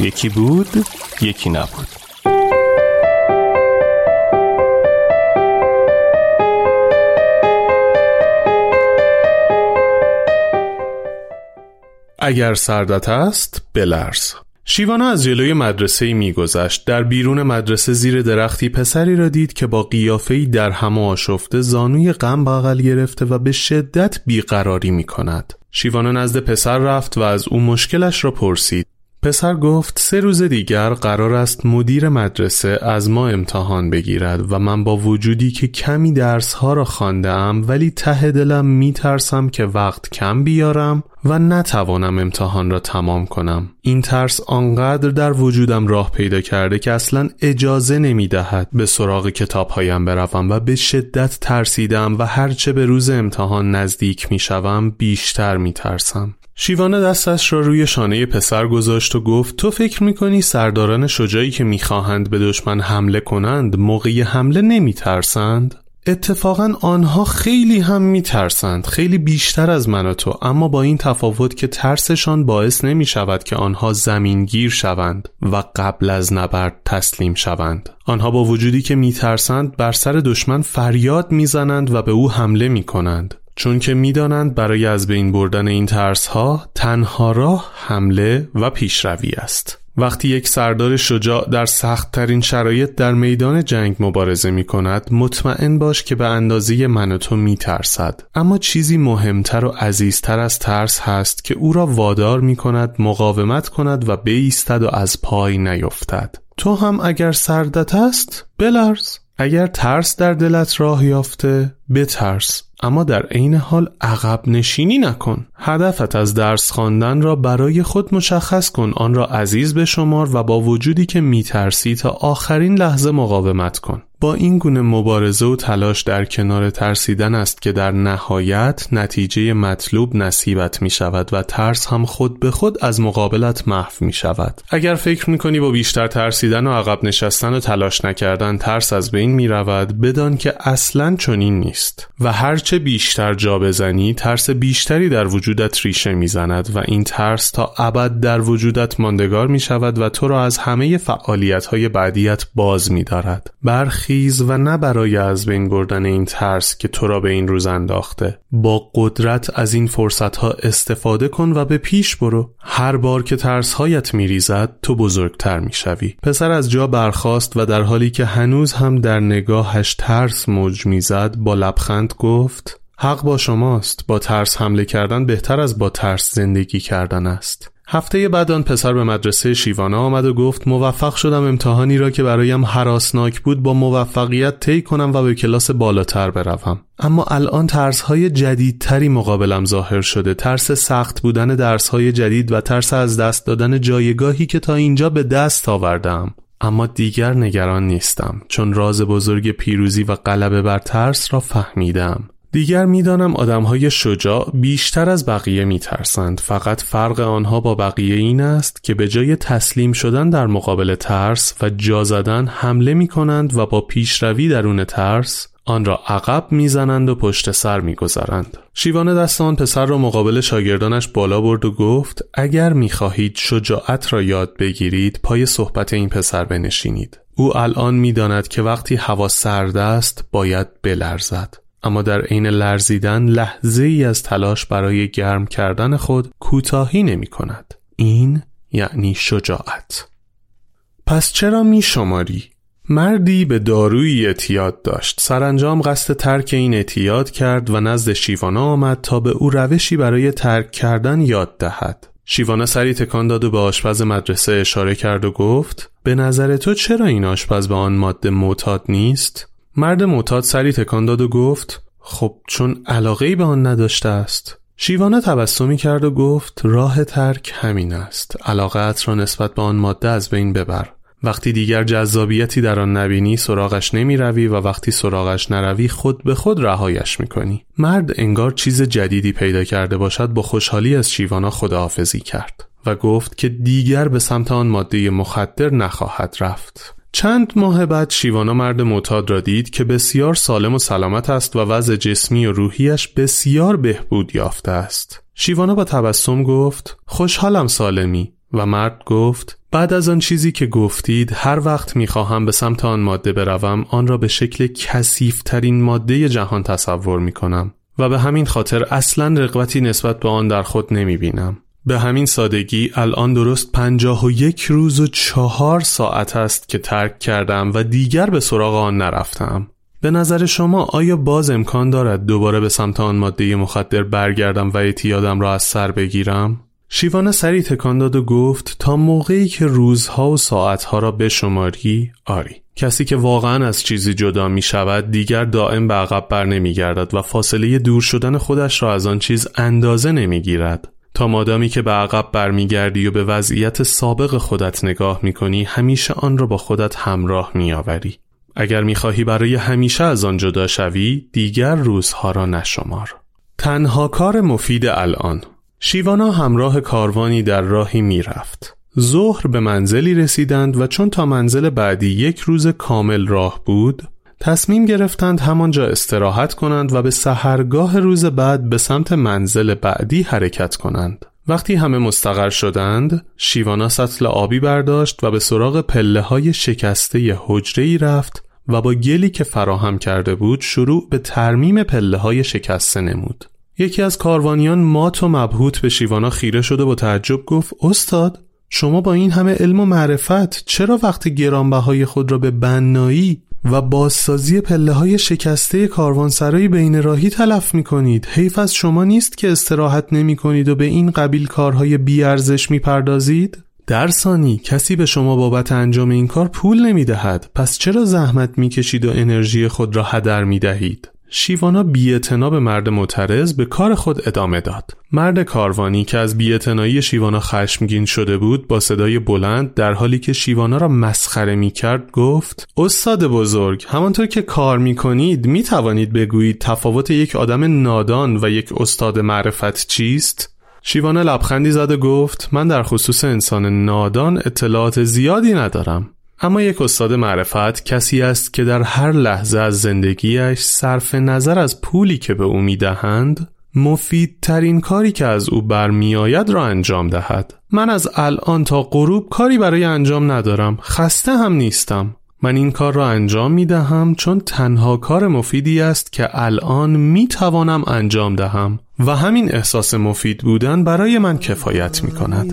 یکی بود یکی نبود. اگر سردت است بلرز. شیوانا از جلوی مدرسه میگذشت. در بیرون مدرسه زیر درختی پسری را دید که با قیافه‌ای در هم آشفته زانوی غم بغل گرفته و به شدت بیقراری می کند. شیوانا نزد پسر رفت و از او مشکلش را پرسید. پسر گفت سه روز دیگر قرار است مدیر مدرسه از ما امتحان بگیرد و من با وجودی که کمی درس ها را خواندم ولی ته دلم می ترسم که وقت کم بیارم و نتوانم امتحان را تمام کنم. این ترس آنقدر در وجودم راه پیدا کرده که اصلا اجازه نمی دهد به سراغ کتاب هایم بروم و به شدت ترسیدم و هرچه به روز امتحان نزدیک می شوم بیشتر می ترسم شیوانه دستش را روی شانه پسر گذاشت و گفت تو فکر می‌کنی سرداران شجاعی که می‌خواهند به دشمن حمله کنند موقع حمله نمیترسند؟ اتفاقا آنها خیلی هم میترسند خیلی بیشتر از من و تو اما با این تفاوت که ترسشان باعث نمی شود که آنها زمینگیر شوند و قبل از نبرد تسلیم شوند آنها با وجودی که میترسند بر سر دشمن فریاد می‌زنند و به او حمله می کنند چون که می‌دانند برای از بین بردن این ترس ها تنها راه حمله و پیشروی است. وقتی یک سردار شجاع در سختترین شرایط در میدان جنگ مبارزه می کند مطمئن باش که به اندازه من و تو می ترسد. اما چیزی مهمتر و عزیزتر از ترس هست که او را وادار می کند مقاومت کند و بیستد و از پای نیفتد. تو هم اگر سردت است بلرز. اگر ترس در دلت راه یافته بترس. اما در عین حال عقب نشینی نکن. هدفت از درس خواندن را برای خود مشخص کن. آن را عزیز به شمار و با وجودی که میترسی تا آخرین لحظه مقاومت کن. با این گونه مبارزه و تلاش در کنار ترسیدن است که در نهایت نتیجه مطلوب نصیبت می شود و ترس هم خود به خود از مقابلت محو می شود. اگر فکر می کنی با بیشتر ترسیدن و عقب نشستن و تلاش نکردن ترس از بین می رود بدان که اصلا چنین نیست. و هرچه بیشتر جا بزنی ترس بیشتری در وجودت ریشه می زند و این ترس تا ابد در وجودت ماندگار می شود و تو را از همه فعالیت های بعدیت باز می دارد. برخی و نه برای از بین بردن این ترس که تو را به این روز انداخته. با قدرت از این فرصت ها استفاده کن و به پیش برو. هر بار که ترس هایت می ریزد تو بزرگتر می شوی پسر از جا برخاست و در حالی که هنوز هم در نگاهش ترس موج می‌زد با لبخند گفت حق با شماست. با ترس حمله کردن بهتر از با ترس زندگی کردن است. هفته بعد آن پسر به مدرسه شیوانا آمد و گفت موفق شدم امتحانی را که برایم حراسناک بود با موفقیت طی کنم و به کلاس بالاتر بروم. اما الان ترسهای جدیدتری مقابلم ظاهر شده. ترس سخت بودن درسهای جدید و ترس از دست دادن جایگاهی که تا اینجا به دست آوردم. اما دیگر نگران نیستم. چون راز بزرگ پیروزی و غلبه بر ترس را فهمیدم. دیگر می‌دانم آدمهای شجاع بیشتر از بقیه میترسند فقط فرق آنها با بقیه این است که به جای تسلیم شدن در مقابل ترس و جا زدن حمله می کنند و با پیشروی درون ترس آن را عقب می‌زنند و پشت سر می‌گذارند. شیوان دست آن پسر را مقابل شاگردانش بالا برد و گفت اگر می‌خواهید شجاعت را یاد بگیرید پای صحبت این پسر بنشینید. او الان می‌داند که وقتی هوا سرد است باید بلرزد. اما در عین لرزیدن لحظه ای از تلاش برای گرم کردن خود کوتاهی نمی کند. این یعنی شجاعت. پس چرا می شماری؟ مردی به دارویی اعتیاد داشت سرانجام قصد ترک این اعتیاد کرد و نزد شیوانا آمد تا به او روشی برای ترک کردن یاد دهد شیوانا سری تکان داد و به آشپز مدرسه اشاره کرد و گفت به نظر تو چرا این آشپز به آن ماده معتاد نیست مرد معتاد سری تکان داد و گفت خب چون علاقه به آن نداشته است شیوانا تبسمی کرد و گفت راه ترک همین است علاقه را نسبت به آن ماده از بین ببر وقتی دیگر جذابیتی در آن نبینی سراغش نمی روی و وقتی سراغش نروی خود به خود رهایش می کنی. مرد انگار چیز جدیدی پیدا کرده باشد با خوشحالی از شیوانا خداحافظی کرد و گفت که دیگر به سمت آن ماده مخدر نخواهد رفت. چند ماه بعد شیوانا مرد معتاد را دید که بسیار سالم و سلامت است و وضع جسمی و روحیش بسیار بهبود یافته است. شیوانا با تبسم گفت خوشحالم سالمی و مرد گفت بعد از آن چیزی که گفتید هر وقت می‌خواهم به سمت آن ماده بروم آن را به شکل کسیفترین ماده جهان تصور می‌کنم و به همین خاطر اصلا رقبتی نسبت به آن در خود نمی بینم. به همین سادگی الان درست پنجاه و یک روز و چهار ساعت است که ترک کردم و دیگر به سراغ آن نرفتم. به نظر شما آیا باز امکان دارد دوباره به سمت آن ماده مخدر برگردم و اعتیادم را از سر بگیرم؟ شیوانه سری تکان داد و گفت تا موقعی که روزها و ساعتها را بشماری آری کسی که واقعا از چیزی جدا می شود دیگر دائم به عقب بر نمی گردد و فاصله دور شدن خودش را از آن چیز اندازه نمی گیرد تا مادامی که به عقب برمیگردی و به وضعیت سابق خودت نگاه می کنی همیشه آن را با خودت همراه می آوری. اگر می خواهی برای همیشه از آن جدا شوی دیگر روزها را نشمار تنها کار مفید الان شیوانا همراه کاروانی در راهی می‌رفت. ظهر به منزلی رسیدند و چون تا منزل بعدی یک روز کامل راه بود تصمیم گرفتند همانجا استراحت کنند و به سهرگاه روز بعد به سمت منزل بعدی حرکت کنند. وقتی همه مستقر شدند، شیوانا سطل آبی برداشت و به سراغ پله های شکسته حجره ای رفت و با گلی که فراهم کرده بود شروع به ترمیم پله های شکسته نمود. یکی از کاروانیان مات و مبهوت به شیوانا خیره شده و با تعجب گفت استاد شما با این همه علم و معرفت چرا وقت گرانبهای خود را به بنایی و بازسازی پله های شکسته کاروانسرای بین راهی تلف می کنید حیف از شما نیست که استراحت نمی کنید و به این قبیل کارهای بیارزش می پردازید؟ در ثانی کسی به شما بابت انجام این کار پول نمی دهد پس چرا زحمت می کشید و انرژی خود را هدر می دهید؟ شیوانا بیعتنا به مرد معترض به کار خود ادامه داد. مرد کاروانی که از بیعتنایی شیوانا خشمگین شده بود با صدای بلند در حالی که شیوانا را مسخره می کرد گفت استاد بزرگ همانطور که کار می کنید می توانید بگویید تفاوت یک آدم نادان و یک استاد معرفت چیست؟ شیوانا لبخندی زد و گفت من در خصوص انسان نادان اطلاعات زیادی ندارم اما یک استاد معرفت کسی است که در هر لحظه از زندگیش صرف نظر از پولی که به او می‌دهند مفیدترین کاری که از او برمیآید را انجام دهد. من از الان تا غروب کاری برای انجام ندارم. خسته هم نیستم. من این کار را انجام می دهم چون تنها کار مفیدی است که الان می توانم انجام دهم و همین احساس مفید بودن برای من کفایت می کند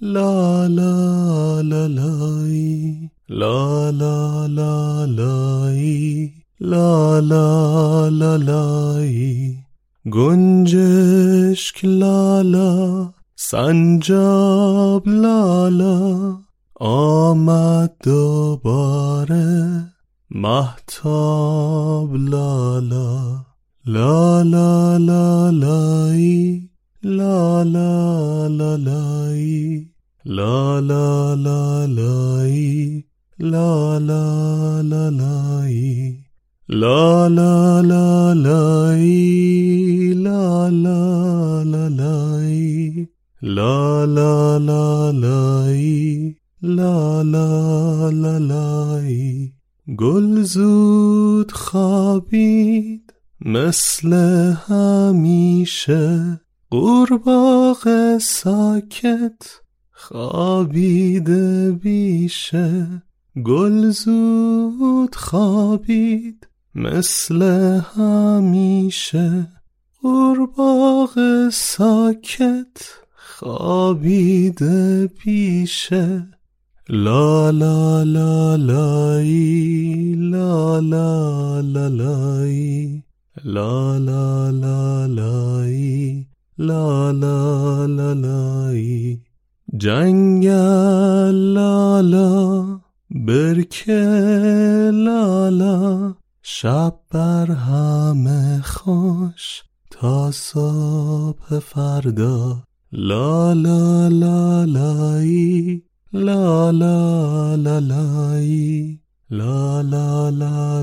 لا لا لا لای لا لا لا لای لا لا لا لای گنجشک لالا سنجاب لالا آمد دوباره محتاب لالا لا لا لا لای لا لا لا لای لا لا لا لای لا لا لا لای لا لا لا لای لا لا لا لای لا لا لا لای لا لا لا لای گل زود خوابید مثل همیشه قورباغه ساکت خوابیده بیشه گل زود خوابید مثل همیشه. قورباغه ساکت خوابیده پیشه لا لا لا لای لا لا لا لای لا لا لا لای لا لا لا لای. جنگل لالا برکه لالا شب بر همه خوش تا صبح فردا. لا لا لا لای لا لا لا لای لا لا لا